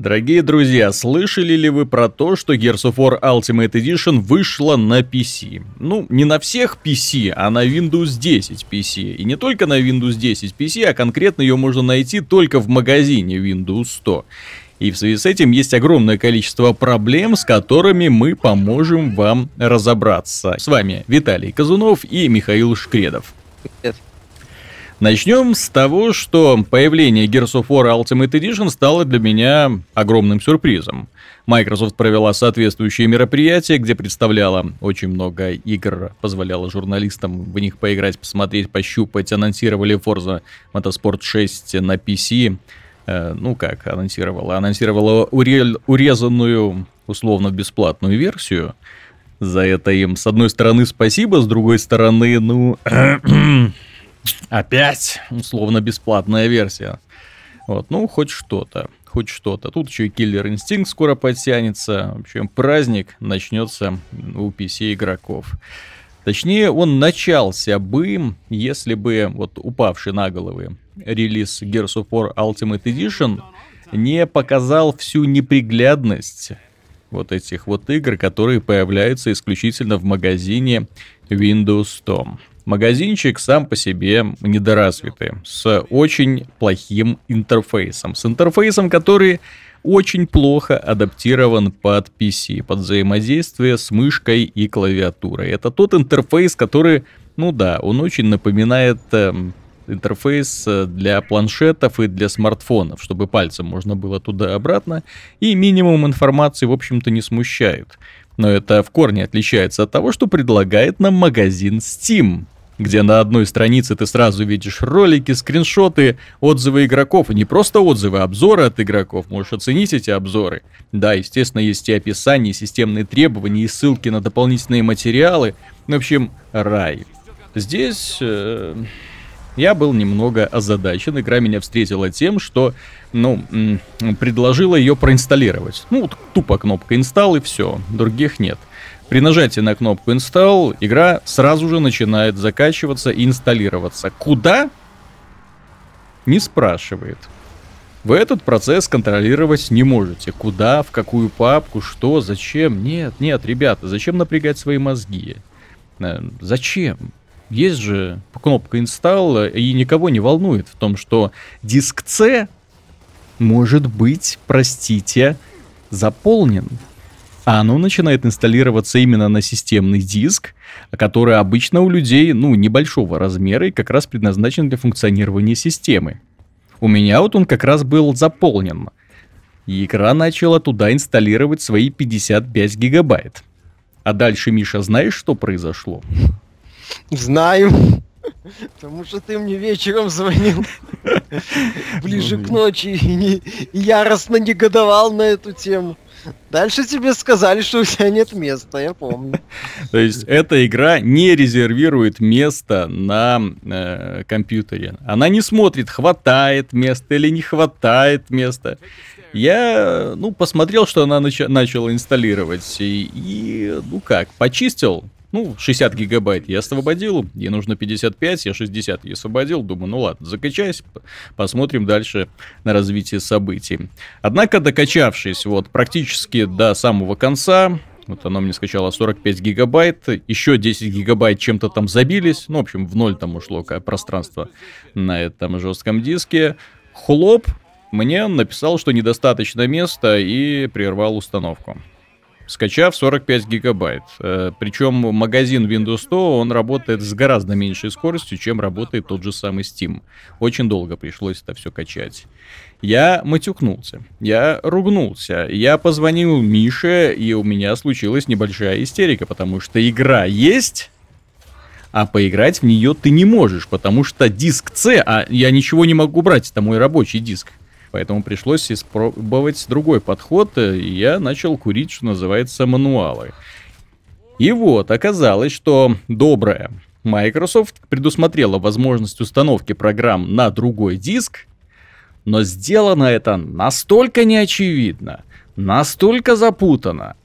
Дорогие друзья, слышали ли вы про то, что Gears of War Ultimate Edition вышла на PC? Ну, не на всех PC, а на Windows 10 PC. И не только на Windows 10 PC, а конкретно ее можно найти только в магазине Windows 100. И в связи с этим есть огромное количество проблем, с которыми мы поможем вам разобраться. С вами Виталий Казунов и Михаил Шкредов. Привет. Начнем с того, что появление Gears of War Ultimate Edition стало для меня огромным сюрпризом. Microsoft провела соответствующие мероприятия, где представляла очень много игр, позволяла журналистам в них поиграть, посмотреть, пощупать, анонсировали Forza Motorsport 6 на PC. Э, ну как анонсировала? Анонсировала уре- урезанную, условно бесплатную версию. За это им, с одной стороны, спасибо, с другой стороны, ну... Опять условно бесплатная версия. Вот, ну, хоть что-то, хоть что-то. Тут еще и Killer Instinct скоро подтянется. В общем, праздник начнется у PC игроков. Точнее, он начался бы, если бы вот упавший на головы релиз Gears of War Ultimate Edition не показал всю неприглядность вот этих вот игр, которые появляются исключительно в магазине Windows 100. Магазинчик сам по себе недоразвитый, с очень плохим интерфейсом. С интерфейсом, который очень плохо адаптирован под PC, под взаимодействие с мышкой и клавиатурой. Это тот интерфейс, который, ну да, он очень напоминает э, интерфейс для планшетов и для смартфонов, чтобы пальцем можно было туда-обратно, и минимум информации, в общем-то, не смущает. Но это в корне отличается от того, что предлагает нам магазин Steam, где на одной странице ты сразу видишь ролики, скриншоты, отзывы игроков, и не просто отзывы, а обзоры от игроков, можешь оценить эти обзоры. Да, естественно, есть и описание, и системные требования, и ссылки на дополнительные материалы. В общем, рай. Здесь э, я был немного озадачен. Игра меня встретила тем, что, ну, предложила ее проинсталлировать. Ну, тупо кнопка install и все, других нет. При нажатии на кнопку Install игра сразу же начинает закачиваться и инсталлироваться. Куда? Не спрашивает. Вы этот процесс контролировать не можете. Куда, в какую папку, что, зачем? Нет, нет, ребята, зачем напрягать свои мозги? Э, зачем? Есть же кнопка Install, и никого не волнует в том, что диск C может быть, простите, заполнен а оно начинает инсталлироваться именно на системный диск, который обычно у людей, ну, небольшого размера и как раз предназначен для функционирования системы. У меня вот он как раз был заполнен. И игра начала туда инсталлировать свои 55 гигабайт. А дальше, Миша, знаешь, что произошло? Знаю. Потому что ты мне вечером звонил ближе к ночи и яростно негодовал на эту тему. Дальше тебе сказали, что у тебя нет места, я помню. То есть эта игра не резервирует место на э, компьютере. Она не смотрит, хватает места или не хватает места. Я, ну, посмотрел, что она нач- начала инсталлировать. И, и, ну как, почистил ну, 60 гигабайт я освободил, ей нужно 55, я 60 я освободил, думаю, ну ладно, закачаюсь, посмотрим дальше на развитие событий. Однако, докачавшись вот практически до самого конца, вот оно мне скачало 45 гигабайт, еще 10 гигабайт чем-то там забились, ну, в общем, в ноль там ушло пространство на этом жестком диске. Хлоп, мне написал, что недостаточно места и прервал установку скачав 45 гигабайт. Э, Причем магазин Windows 100, он работает с гораздо меньшей скоростью, чем работает тот же самый Steam. Очень долго пришлось это все качать. Я матюкнулся, я ругнулся, я позвонил Мише, и у меня случилась небольшая истерика, потому что игра есть, а поиграть в нее ты не можешь, потому что диск C, а я ничего не могу брать, это мой рабочий диск. Поэтому пришлось испробовать другой подход, и я начал курить, что называется, мануалы. И вот, оказалось, что добрая Microsoft предусмотрела возможность установки программ на другой диск, но сделано это настолько неочевидно, настолько запутано,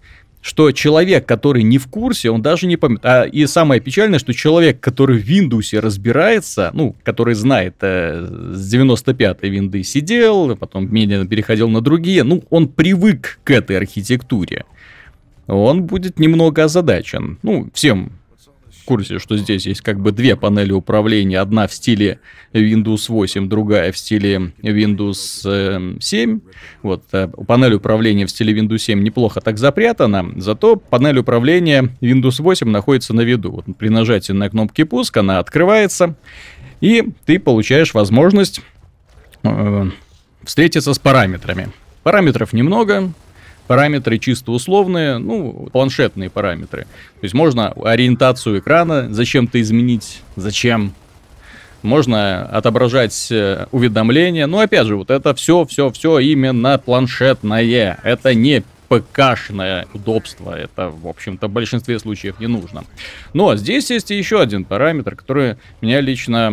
что человек, который не в курсе, он даже не помнит. А, и самое печальное, что человек, который в Windows разбирается, ну, который знает, э, с 95-й винды сидел, потом медленно переходил на другие, ну, он привык к этой архитектуре. Он будет немного озадачен. Ну, всем курсе, что здесь есть как бы две панели управления. Одна в стиле Windows 8, другая в стиле Windows 7. Э, вот, э, панель управления в стиле Windows 7 неплохо так запрятана, зато панель управления Windows 8 находится на виду. Вот, при нажатии на кнопки пуск она открывается, и ты получаешь возможность э, встретиться с параметрами. Параметров немного, параметры чисто условные, ну, планшетные параметры. То есть можно ориентацию экрана зачем-то изменить, зачем. Можно отображать э, уведомления. Но опять же, вот это все, все, все именно планшетное. Это не ПКшное удобство. Это, в общем-то, в большинстве случаев не нужно. Но здесь есть еще один параметр, который меня лично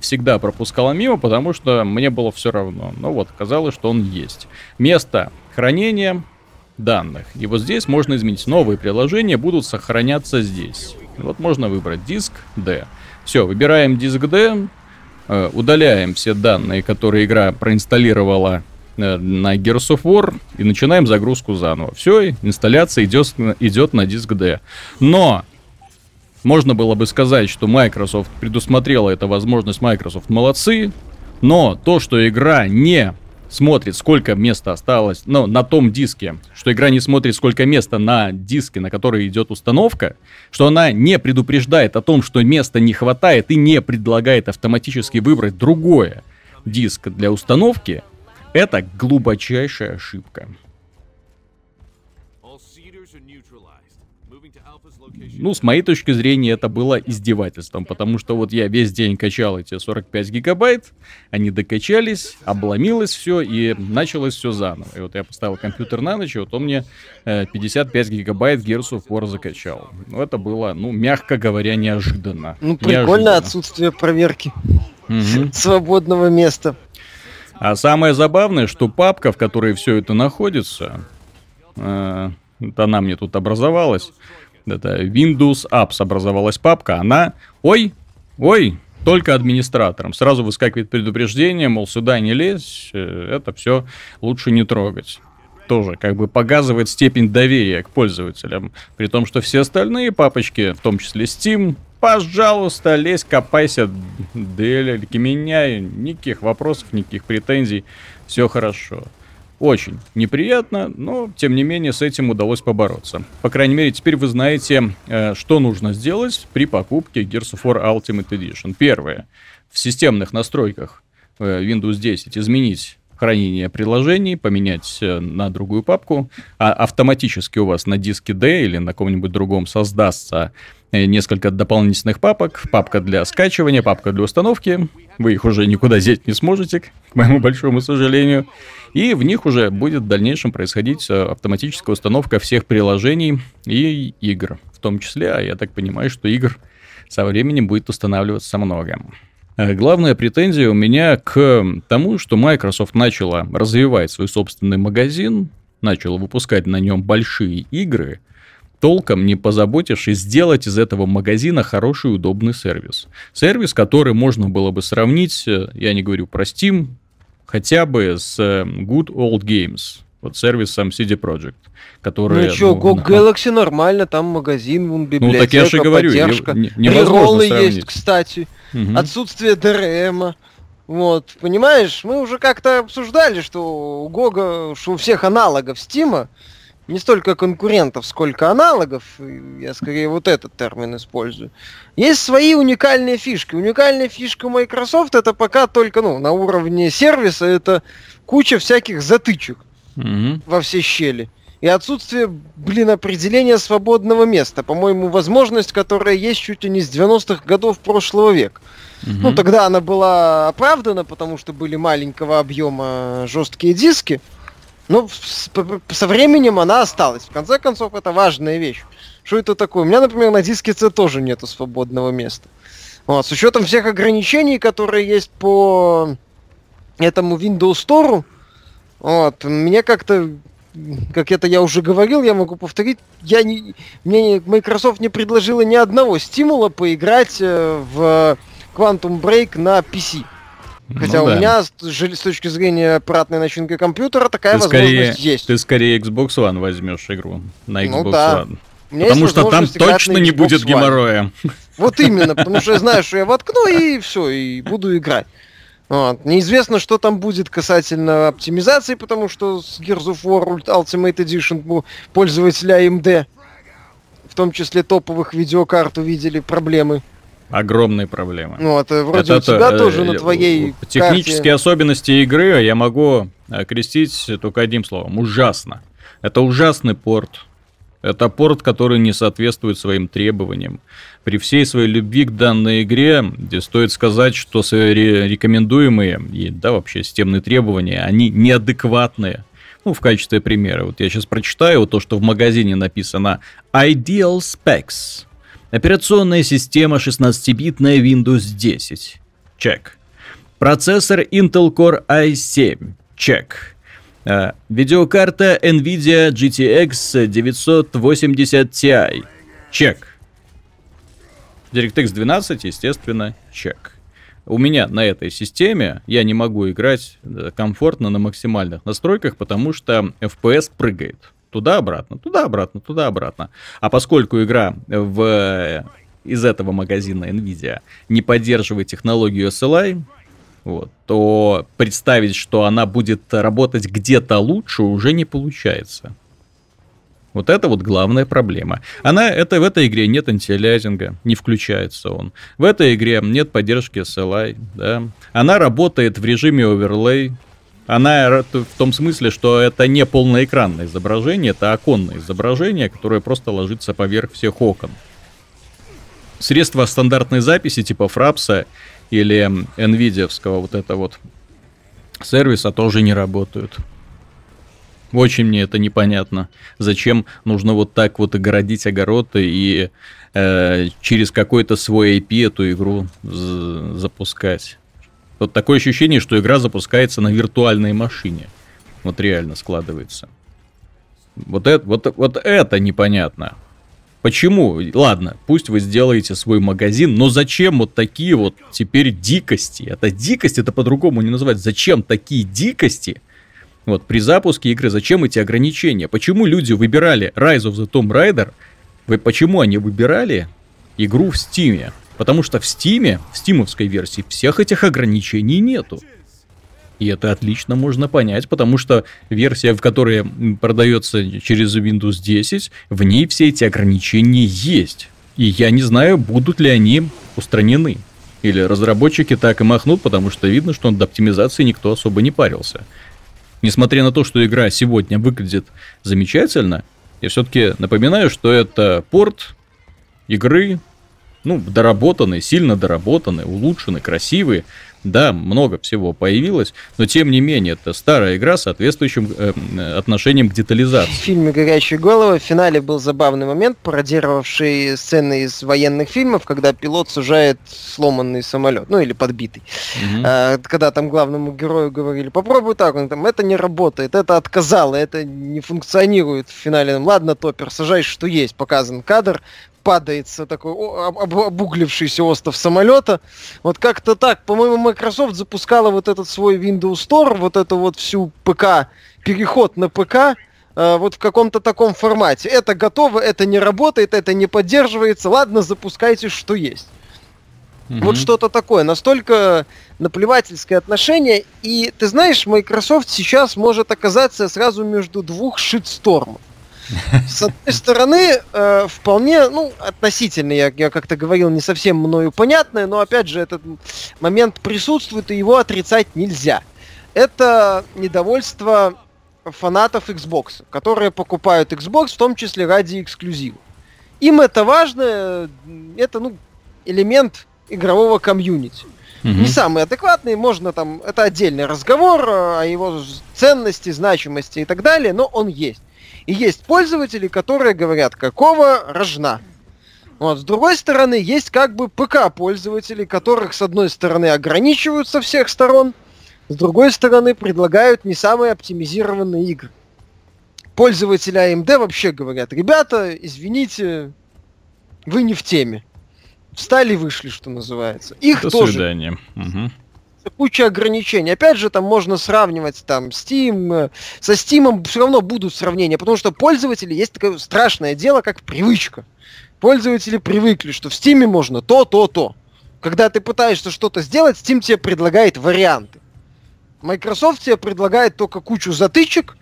всегда пропускало мимо, потому что мне было все равно. Но вот, казалось, что он есть. Место хранения данных. И вот здесь можно изменить. Новые приложения будут сохраняться здесь. Вот можно выбрать диск D. Все, выбираем диск D, э, удаляем все данные, которые игра проинсталлировала э, на Gears of War и начинаем загрузку заново. Все, инсталляция идет, идет на диск D. Но можно было бы сказать, что Microsoft предусмотрела эту возможность, Microsoft молодцы, но то, что игра не смотрит, сколько места осталось, ну, на том диске, что игра не смотрит, сколько места на диске, на который идет установка, что она не предупреждает о том, что места не хватает и не предлагает автоматически выбрать другое диск для установки, это глубочайшая ошибка. Ну, с моей точки зрения, это было издевательством, потому что вот я весь день качал эти 45 гигабайт, они докачались, обломилось все, и началось все заново. И вот я поставил компьютер на ночь, и вот он мне 55 гигабайт Gears of War закачал. Ну, это было, ну, мягко говоря, неожиданно. Ну, прикольно неожиданно. отсутствие проверки угу. свободного места. А самое забавное, что папка, в которой все это находится, э, она мне тут образовалась, это Windows Apps образовалась папка, она, ой, ой, только администратором. Сразу выскакивает предупреждение, мол, сюда не лезь, э, это все лучше не трогать. Тоже как бы показывает степень доверия к пользователям. При том, что все остальные папочки, в том числе Steam, пожалуйста, лезь, копайся, делики меняй, никаких вопросов, никаких претензий, все хорошо. Очень неприятно, но тем не менее с этим удалось побороться. По крайней мере, теперь вы знаете, э, что нужно сделать при покупке Gears of War Ultimate Edition. Первое. В системных настройках э, Windows 10 изменить хранение приложений, поменять э, на другую папку, а автоматически у вас на диске D или на каком-нибудь другом создастся несколько дополнительных папок. Папка для скачивания, папка для установки. Вы их уже никуда взять не сможете, к моему большому сожалению. И в них уже будет в дальнейшем происходить э, автоматическая установка всех приложений и игр. В том числе, а я так понимаю, что игр со временем будет устанавливаться много. Э, главная претензия у меня к тому, что Microsoft начала развивать свой собственный магазин, начала выпускать на нем большие игры, толком не позаботившись сделать из этого магазина хороший удобный сервис. Сервис, который можно было бы сравнить, э, я не говорю про Steam, хотя бы с э, Good Old Games, вот сервисом CD Projekt, который... Ну что, ну, Go Galaxy нормально, там магазин, вон библиотека, Ну так я же говорю, поддержка. Не, невозможно сравнить. есть, кстати. Угу. Отсутствие DRM. Вот, понимаешь, мы уже как-то обсуждали, что у Гога, что у всех аналогов Стима, не столько конкурентов, сколько аналогов, я скорее вот этот термин использую, есть свои уникальные фишки. Уникальная фишка Microsoft это пока только ну, на уровне сервиса, это куча всяких затычек mm-hmm. во все щели. И отсутствие, блин, определения свободного места. По-моему, возможность, которая есть чуть ли не с 90-х годов прошлого века. Угу. Ну, тогда она была оправдана, потому что были маленького объема жесткие диски. Ну, со временем она осталась. В конце концов, это важная вещь. Что это такое? У меня, например, на диске C тоже нету свободного места. Вот, с учетом всех ограничений, которые есть по этому Windows Store, вот, мне как-то как это я уже говорил, я могу повторить, я не, мне Microsoft не предложила ни одного стимула поиграть э, в Quantum Break на PC. Хотя ну, у да. меня с, с точки зрения аппаратной начинки компьютера такая ты возможность скорее, есть. Ты скорее Xbox One возьмешь игру на ну Xbox ну, да. One. Потому что там точно не будет геморроя. Вот именно, потому что я знаю, что я воткну и все, и буду играть. Вот. Неизвестно, что там будет касательно оптимизации, потому что с Gears of War Ultimate Edition пользователи AMD, в том числе топовых видеокарт, увидели проблемы. Огромные проблемы. Ну, это вроде это, у тебя э, тоже на твоей Технические карте... особенности игры я могу окрестить только одним словом. Ужасно. Это ужасный порт это порт, который не соответствует своим требованиям. При всей своей любви к данной игре, где стоит сказать, что рекомендуемые и да, вообще системные требования, они неадекватные. Ну, в качестве примера, вот я сейчас прочитаю то, что в магазине написано Ideal Specs. Операционная система 16-битная Windows 10. Чек. Процессор Intel Core i7. Чек. А, видеокарта NVIDIA GTX 980 Ti. Чек. DirectX 12, естественно, чек. У меня на этой системе я не могу играть э, комфортно на максимальных настройках, потому что FPS прыгает. Туда-обратно, туда-обратно, туда-обратно. А поскольку игра в, э, из этого магазина NVIDIA не поддерживает технологию SLI, вот, то представить, что она будет работать где-то лучше, уже не получается. Вот это вот главная проблема. Она, это в этой игре нет антиалязинга, не включается он. В этой игре нет поддержки SLI, да. Она работает в режиме оверлей. Она в том смысле, что это не полноэкранное изображение, это оконное изображение, которое просто ложится поверх всех окон. Средства стандартной записи типа фрапса или nvidia вот это вот сервиса тоже не работают. Очень мне это непонятно. Зачем нужно вот так вот огородить огороды и э, через какой-то свой IP эту игру запускать. Вот такое ощущение, что игра запускается на виртуальной машине. Вот реально складывается. Вот это, вот, вот это непонятно. Почему? Ладно, пусть вы сделаете свой магазин, но зачем вот такие вот теперь дикости? Это дикость, это по-другому не называть. Зачем такие дикости? Вот при запуске игры зачем эти ограничения? Почему люди выбирали Rise of the Tomb Raider? Вы, почему они выбирали игру в Стиме? Потому что в Стиме, в стимовской версии, всех этих ограничений нету. И это отлично можно понять, потому что версия, в которой продается через Windows 10, в ней все эти ограничения есть. И я не знаю, будут ли они устранены. Или разработчики так и махнут, потому что видно, что над оптимизацией никто особо не парился. Несмотря на то, что игра сегодня выглядит замечательно, я все-таки напоминаю, что это порт игры, ну, доработанный, сильно доработанный, улучшенный, красивый, да, много всего появилось, но тем не менее, это старая игра с соответствующим э, отношением к детализации. В фильме «Горящие головы» в финале был забавный момент, пародировавший сцены из военных фильмов, когда пилот сужает сломанный самолет, ну или подбитый. Угу. А, когда там главному герою говорили, попробуй так, он там, это не работает, это отказало, это не функционирует в финале. Ладно, топер, сажай, что есть, показан кадр, падается такой об, обуглившийся остров самолета. Вот как-то так. По-моему, Microsoft запускала вот этот свой Windows Store, вот эту вот всю ПК, переход на ПК, э, вот в каком-то таком формате. Это готово, это не работает, это не поддерживается. Ладно, запускайте, что есть. Угу. Вот что-то такое. Настолько наплевательское отношение. И ты знаешь, Microsoft сейчас может оказаться сразу между двух шитстормов. С одной стороны, э, вполне, ну, относительно, я, я как-то говорил, не совсем мною понятное, но опять же, этот момент присутствует, и его отрицать нельзя. Это недовольство фанатов Xbox, которые покупают Xbox, в том числе ради эксклюзива. Им это важно, это, ну, элемент игрового комьюнити. Угу. Не самый адекватный, можно там, это отдельный разговор о его ценности, значимости и так далее, но он есть. И есть пользователи, которые говорят, какого рожна. Вот. С другой стороны, есть как бы ПК-пользователи, которых, с одной стороны, ограничивают со всех сторон, с другой стороны, предлагают не самые оптимизированные игры. пользователи AMD вообще говорят, ребята, извините, вы не в теме. Встали, вышли, что называется. Их До тоже свидания. Мгм. Куча ограничений. Опять же, там можно сравнивать там Steam, э, со Steam все равно будут сравнения, потому что пользователи есть такое страшное дело, как привычка. Пользователи привыкли, что в Steam можно то, то, то. Когда ты пытаешься что-то сделать, Steam тебе предлагает варианты. Microsoft тебе предлагает только кучу затычек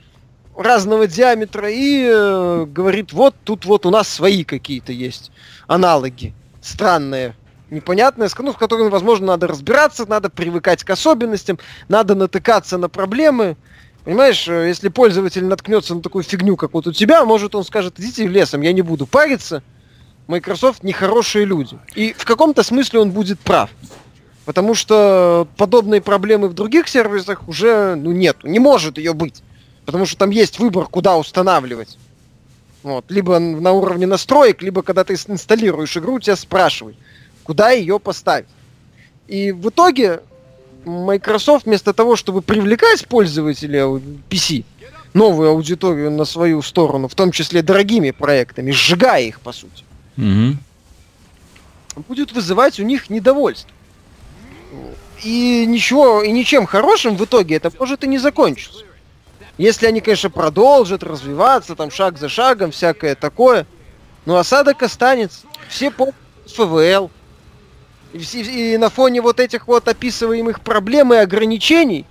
разного диаметра и э, говорит, вот тут вот у нас свои какие-то есть аналоги странные, непонятные, с- ну, с которыми, возможно, надо разбираться, надо привыкать к особенностям, надо натыкаться на проблемы. Понимаешь, э, если пользователь наткнется на такую фигню, как вот у тебя, может он скажет, идите лесом, я не буду париться. Microsoft нехорошие люди. И в каком-то смысле он будет прав. Потому что подобные проблемы в других сервисах уже ну, нету. Не может ее быть. Потому что там есть выбор, куда устанавливать. Вот. Либо на уровне настроек, либо когда ты инсталируешь игру, тебя спрашивают, куда ее поставить. И в итоге Microsoft вместо того, чтобы привлекать пользователей ау- PC, новую аудиторию на свою сторону, в том числе дорогими проектами, сжигая их, по сути, Мгм. будет вызывать у них недовольство. И ничего, и ничем хорошим в итоге это может и не закончиться. Если они, конечно, продолжат развиваться, там, шаг за шагом, всякое такое, но осадок останется. Все помнят ФВЛ. И, и на фоне вот этих вот описываемых проблем и ограничений,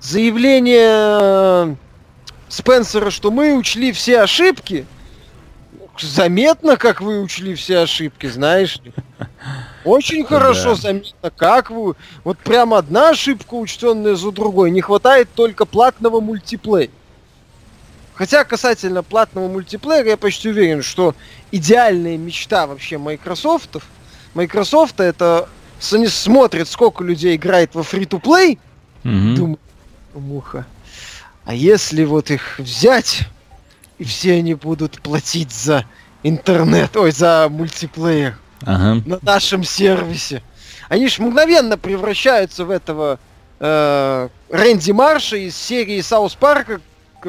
заявление э, Спенсера, что мы учли все ошибки, заметно, как вы учли все ошибки, знаешь ли. Очень хорошо Да. заметно, как вы... Вот прям одна ошибка, учтенная за другой. Не хватает только платного мультиплея. Хотя касательно платного мультиплеера, я почти уверен, что идеальная мечта вообще Майкрософтов, Microsoft это они смотрят, сколько людей играет во Мгм. Думаю, муха. А если вот их взять, и все они будут платить за интернет, ой, за мультиплеер Ага. на нашем сервисе. Они ж мгновенно превращаются в этого э, Рэнди Марша из серии Саус Парка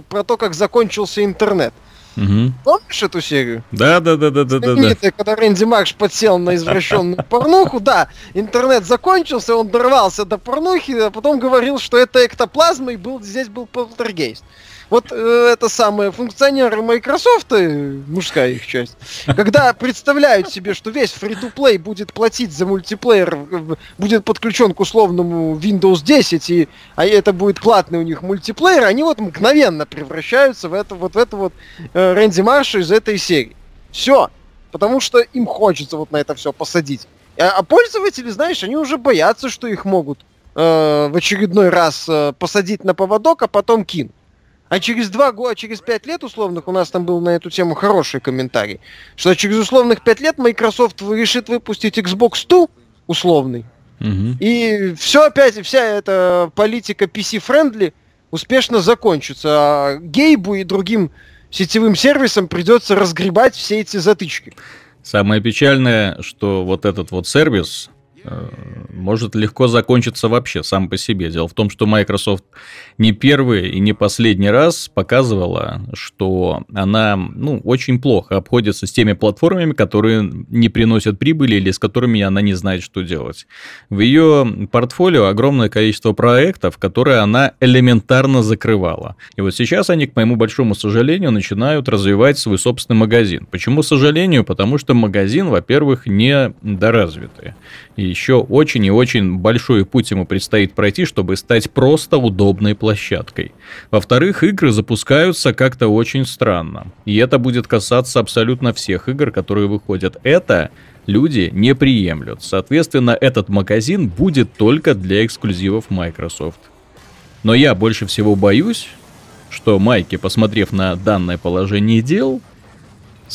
про то, как закончился интернет. Мгм. Помнишь эту серию? Да, да, да, да, да, да, да. Когда Рэнди Марш подсел на извращенную порнуху, да, интернет закончился, он дорвался до порнухи, а потом говорил, что это эктоплазма, и был, здесь был полтергейст. Вот э, это самое, функционеры Microsoft, э, мужская их часть, когда представляют себе, что весь фри-то-плей будет платить за мультиплеер, будет подключен к условному Windows 10, и, а это будет платный у них мультиплеер, они вот мгновенно превращаются в это вот в это вот э, Рэнди Марша из этой серии. Все. Потому что им хочется вот на это все посадить. А, а пользователи, знаешь, они уже боятся, что их могут э, в очередной раз э, посадить на поводок, а потом кинуть. А через два года, через пять лет условных, у нас там был на эту тему хороший комментарий, что через условных пять лет Microsoft решит выпустить Xbox 2 условный, Мгм. и все опять, вся эта политика PC-friendly успешно закончится. А Гейбу и другим сетевым сервисам придется разгребать все эти затычки. Самое печальное, что вот этот вот сервис может легко закончиться вообще сам по себе. Дело в том, что Microsoft не первый и не последний раз показывала, что она ну, очень плохо обходится с теми платформами, которые не приносят прибыли или с которыми она не знает, что делать. В ее портфолио огромное количество проектов, которые она элементарно закрывала. И вот сейчас они, к моему большому сожалению, начинают развивать свой собственный магазин. Почему сожалению? Потому что магазин, во-первых, не доразвитый. И еще очень и очень большой путь ему предстоит пройти, чтобы стать просто удобной площадкой. Во-вторых, игры запускаются как-то очень странно. И это будет касаться абсолютно всех игр, которые выходят. Это люди не приемлют. Соответственно, этот магазин будет только для эксклюзивов Microsoft. Но я больше всего боюсь, что майки, посмотрев на данное положение дел,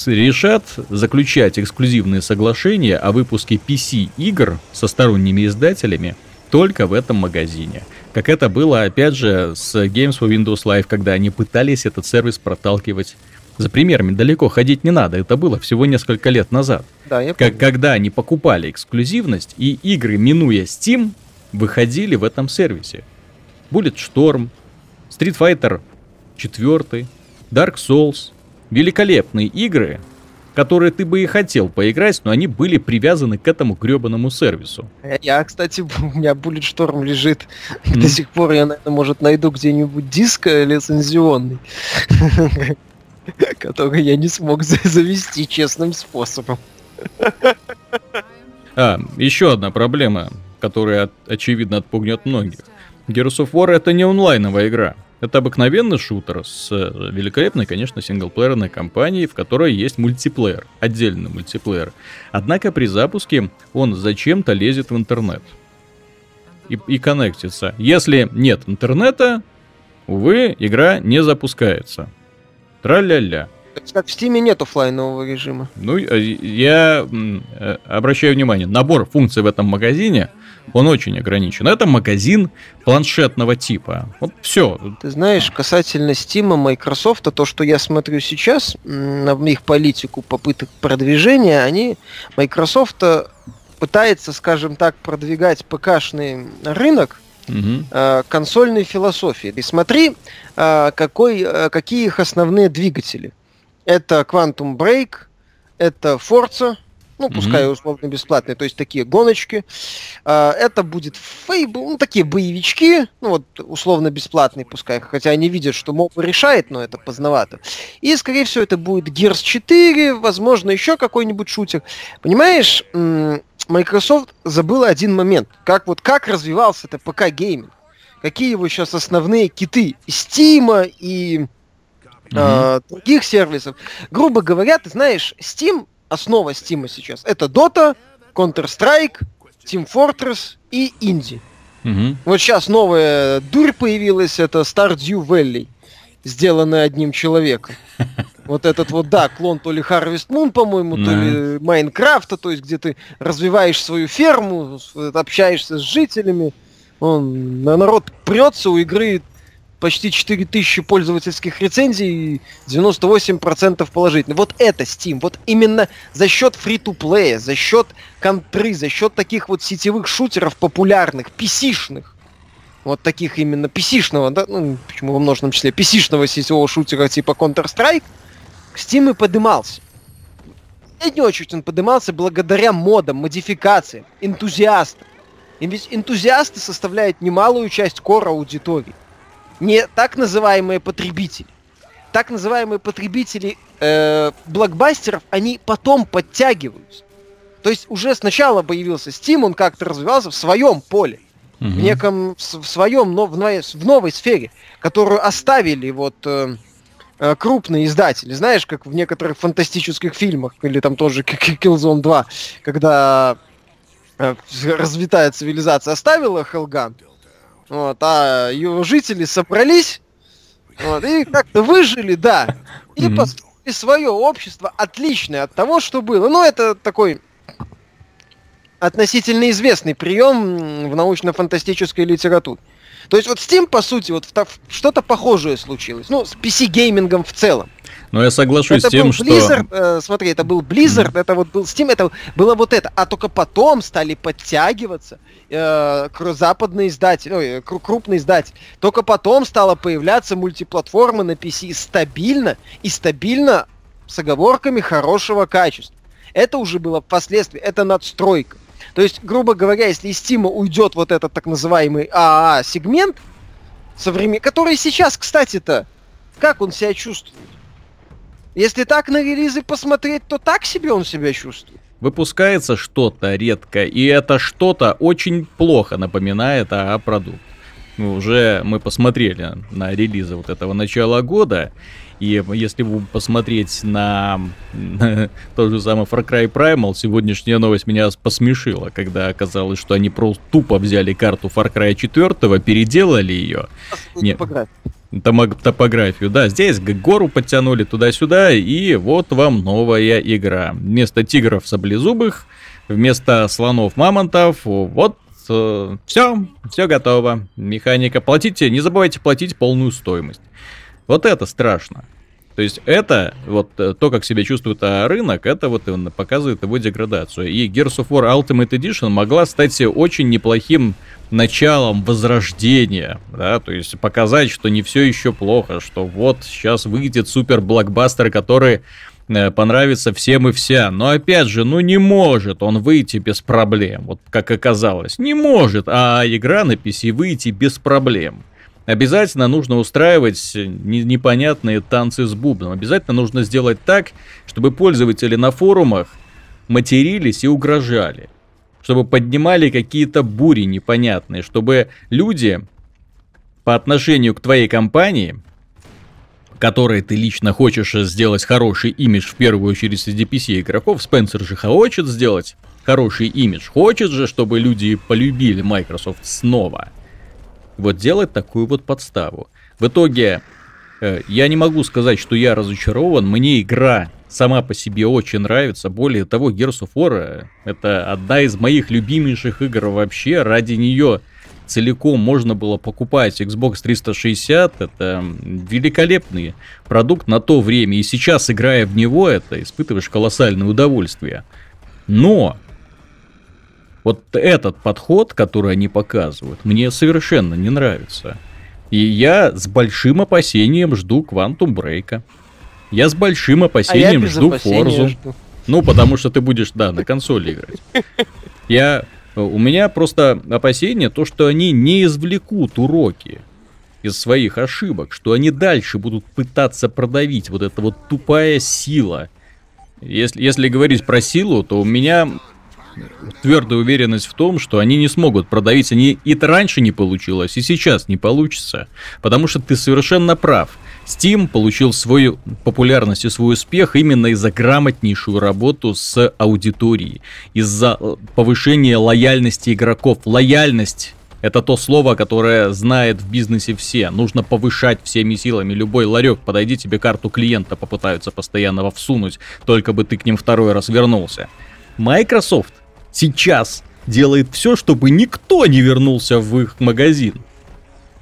решат заключать эксклюзивные соглашения о выпуске PC-игр со сторонними издателями только в этом магазине. Как это было, опять же, с Games for Windows Live, когда они пытались этот сервис проталкивать. За примерами далеко ходить не надо, это было всего несколько лет назад. Да, я Как, когда они покупали эксклюзивность, и игры, минуя Steam, выходили в этом сервисе. Bullet Storm, Street Fighter 4, Dark Souls. Великолепные игры, которые ты бы и хотел поиграть, но они были привязаны к этому гребаному сервису. Я, кстати, у меня Bullet Storm лежит. Mm. До сих пор я, наверное, может, найду где-нибудь диск лицензионный, который я не смог завести честным способом. А, еще одна проблема, которая, очевидно, отпугнет многих. Gears of War это не онлайновая игра. Это обыкновенный шутер с э, великолепной, конечно, синглплеерной кампанией, в которой есть мультиплеер, отдельный мультиплеер. Однако при запуске он зачем-то лезет в интернет и, и коннектится. Если нет интернета, увы, игра не запускается. Тра-ля-ля. Как в Steam нет офлайнового режима. Ну, э, я э, обращаю внимание, набор функций в этом магазине, он очень ограничен. Это магазин планшетного типа. Вот все. Ты знаешь, касательно Steam, Microsoft, то, что я смотрю сейчас, на их политику попыток продвижения, они, Microsoft пытается, скажем так, продвигать ПКшный рынок, угу. э, консольной философии. И смотри, э, какой, э, какие их основные двигатели. Это Quantum Break, это Forza, ну, пускай mm-hmm. условно бесплатные, то есть такие гоночки. А, это будет Fable, ну, такие боевички, ну, вот условно бесплатные, пускай, хотя они видят, что моб решает, но это поздновато. И, скорее всего, это будет Gears 4, возможно, еще какой-нибудь шутер. Понимаешь, Microsoft забыла один момент. Как вот как развивался это ПК гейминг? Какие его сейчас основные киты? Steam и mm-hmm. э, других сервисов. Грубо говоря, ты знаешь, Steam, основа Steam сейчас, это Dota, Counter-Strike, Team Fortress и Indie. Mm-hmm. Вот сейчас новая дурь появилась, это Stardew Valley, сделанная одним человеком. Вот этот вот, да, клон то ли Harvest Moon, по-моему, то ли Майнкрафта, то есть где ты развиваешь свою ферму, общаешься с жителями. Он, народ прется у игры почти 4000 пользовательских рецензий и 98% положительных. Вот это Steam. Вот именно за счет фри-то-плея, за счет контры, за счет таких вот сетевых шутеров популярных, pc вот таких именно pc да, ну, почему во множественном числе, pc сетевого шутера типа Counter-Strike, Steam и подымался. Последнюю очередь он подымался благодаря модам, модификациям, энтузиастам. И ведь энтузиасты составляют немалую часть кора аудитории не так называемые потребители. Так называемые потребители э, блокбастеров, они потом подтягиваются. То есть уже сначала появился Steam, он как-то развивался в своем поле, угу. в неком в, в своем но, в, новой, в новой сфере, которую оставили вот э, э, крупные издатели. Знаешь, как в некоторых фантастических фильмах, или там тоже Killzone 2, когда э, развитая цивилизация оставила Хелган, вот, а его жители собрались вот, и как-то выжили, да. И mm-hmm. построили свое общество отличное от того, что было. Ну, это такой относительно известный прием в научно-фантастической литературе. То есть вот Steam, по сути, вот что-то похожее случилось. Ну, с PC-геймингом в целом. Но я соглашусь это с тем, был Blizzard, что... Э, смотри, это был Blizzard, mm-hmm. это вот был Steam, это было вот это. А только потом стали подтягиваться э, западные издатели, ой, крупные издатели. Только потом стало появляться мультиплатформы на PC стабильно и стабильно с оговорками хорошего качества. Это уже было впоследствии, это надстройка. То есть, грубо говоря, если из Steam уйдет вот этот так называемый ААА сегмент, современ... который сейчас, кстати-то, как он себя чувствует? Если так на релизы посмотреть, то так себе он себя чувствует. Выпускается что-то редко, и это что-то очень плохо напоминает о продукт. Ну, уже мы посмотрели на релизы вот этого начала года, и если посмотреть на, на тот же самый Far Cry Primal, сегодняшняя новость меня посмешила, когда оказалось, что они просто тупо взяли карту Far Cry 4, переделали ее. Не, топографию, да, здесь гору подтянули туда-сюда, и вот вам новая игра. Вместо тигров саблезубых, вместо слонов-мамонтов, вот э, все, все готово. Механика, платите, не забывайте платить полную стоимость. Вот это страшно. То есть это, вот э, то, как себя чувствует а, рынок, это вот показывает его деградацию. И Gears of War Ultimate Edition могла стать очень неплохим началом возрождения, да, то есть показать, что не все еще плохо, что вот сейчас выйдет супер блокбастер, который э, понравится всем и вся. Но опять же, ну не может он выйти без проблем, вот как оказалось. Не может, а игра на PC выйти без проблем. Обязательно нужно устраивать непонятные танцы с бубном. Обязательно нужно сделать так, чтобы пользователи на форумах матерились и угрожали. Чтобы поднимали какие-то бури непонятные. Чтобы люди по отношению к твоей компании, которой ты лично хочешь сделать хороший имидж, в первую очередь среди PC игроков, Спенсер же хочет сделать хороший имидж. Хочет же, чтобы люди полюбили Microsoft снова вот делать такую вот подставу. В итоге, э, я не могу сказать, что я разочарован, мне игра сама по себе очень нравится. Более того, Gears of War э, это одна из моих любимейших игр вообще. Ради нее целиком можно было покупать Xbox 360. Это великолепный продукт на то время. И сейчас, играя в него, это испытываешь колоссальное удовольствие. Но вот этот подход, который они показывают, мне совершенно не нравится. И я с большим опасением жду Quantum Break. Я с большим опасением а жду Форзу. Ну, потому что ты будешь, да, на консоли играть. Я, у меня просто опасение, то, что они не извлекут уроки из своих ошибок, что они дальше будут пытаться продавить вот эта вот тупая сила. Если, если говорить про силу, то у меня твердая уверенность в том, что они не смогут продавить. Они и раньше не получилось, и сейчас не получится. Потому что ты совершенно прав. Steam получил свою популярность и свой успех именно из-за грамотнейшую работу с аудиторией, из-за э, повышения лояльности игроков. Лояльность это то слово, которое знает в бизнесе все. Нужно повышать всеми силами. Любой ларек, подойди, тебе карту клиента попытаются постоянно всунуть, только бы ты к ним второй раз вернулся. Microsoft сейчас делает все, чтобы никто не вернулся в их магазин.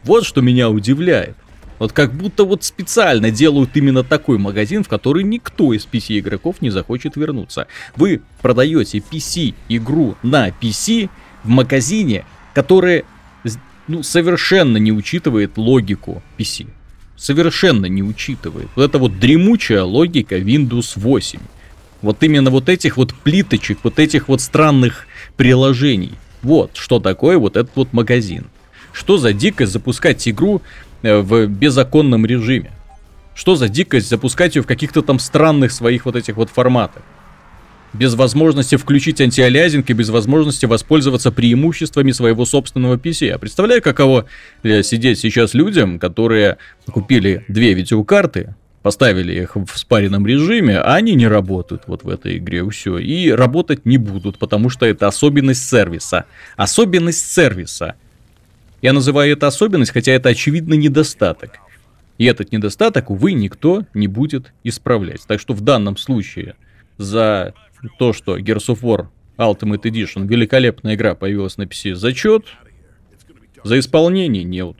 Вот что меня удивляет. Вот как будто вот специально делают именно такой магазин, в который никто из PC игроков не захочет вернуться. Вы продаете PC игру на PC в магазине, который ну, совершенно не учитывает логику PC. Совершенно не учитывает. Вот это вот дремучая логика Windows 8. Вот именно вот этих вот плиточек, вот этих вот странных приложений. Вот что такое вот этот вот магазин. Что за дикость запускать игру э, в беззаконном режиме? Что за дикость запускать ее в каких-то там странных своих вот этих вот форматах? Без возможности включить антиалязинг и без возможности воспользоваться преимуществами своего собственного PC. Я представляю, каково э, сидеть сейчас людям, которые купили две видеокарты, поставили их в спаренном режиме, а они не работают вот в этой игре, все. И работать не будут, потому что это особенность сервиса. Особенность сервиса. Я называю это особенность, хотя это очевидно недостаток. И этот недостаток, увы, никто не будет исправлять. Так что в данном случае за то, что Gears of War Ultimate Edition, великолепная игра, появилась на PC, зачет. За исполнение нет.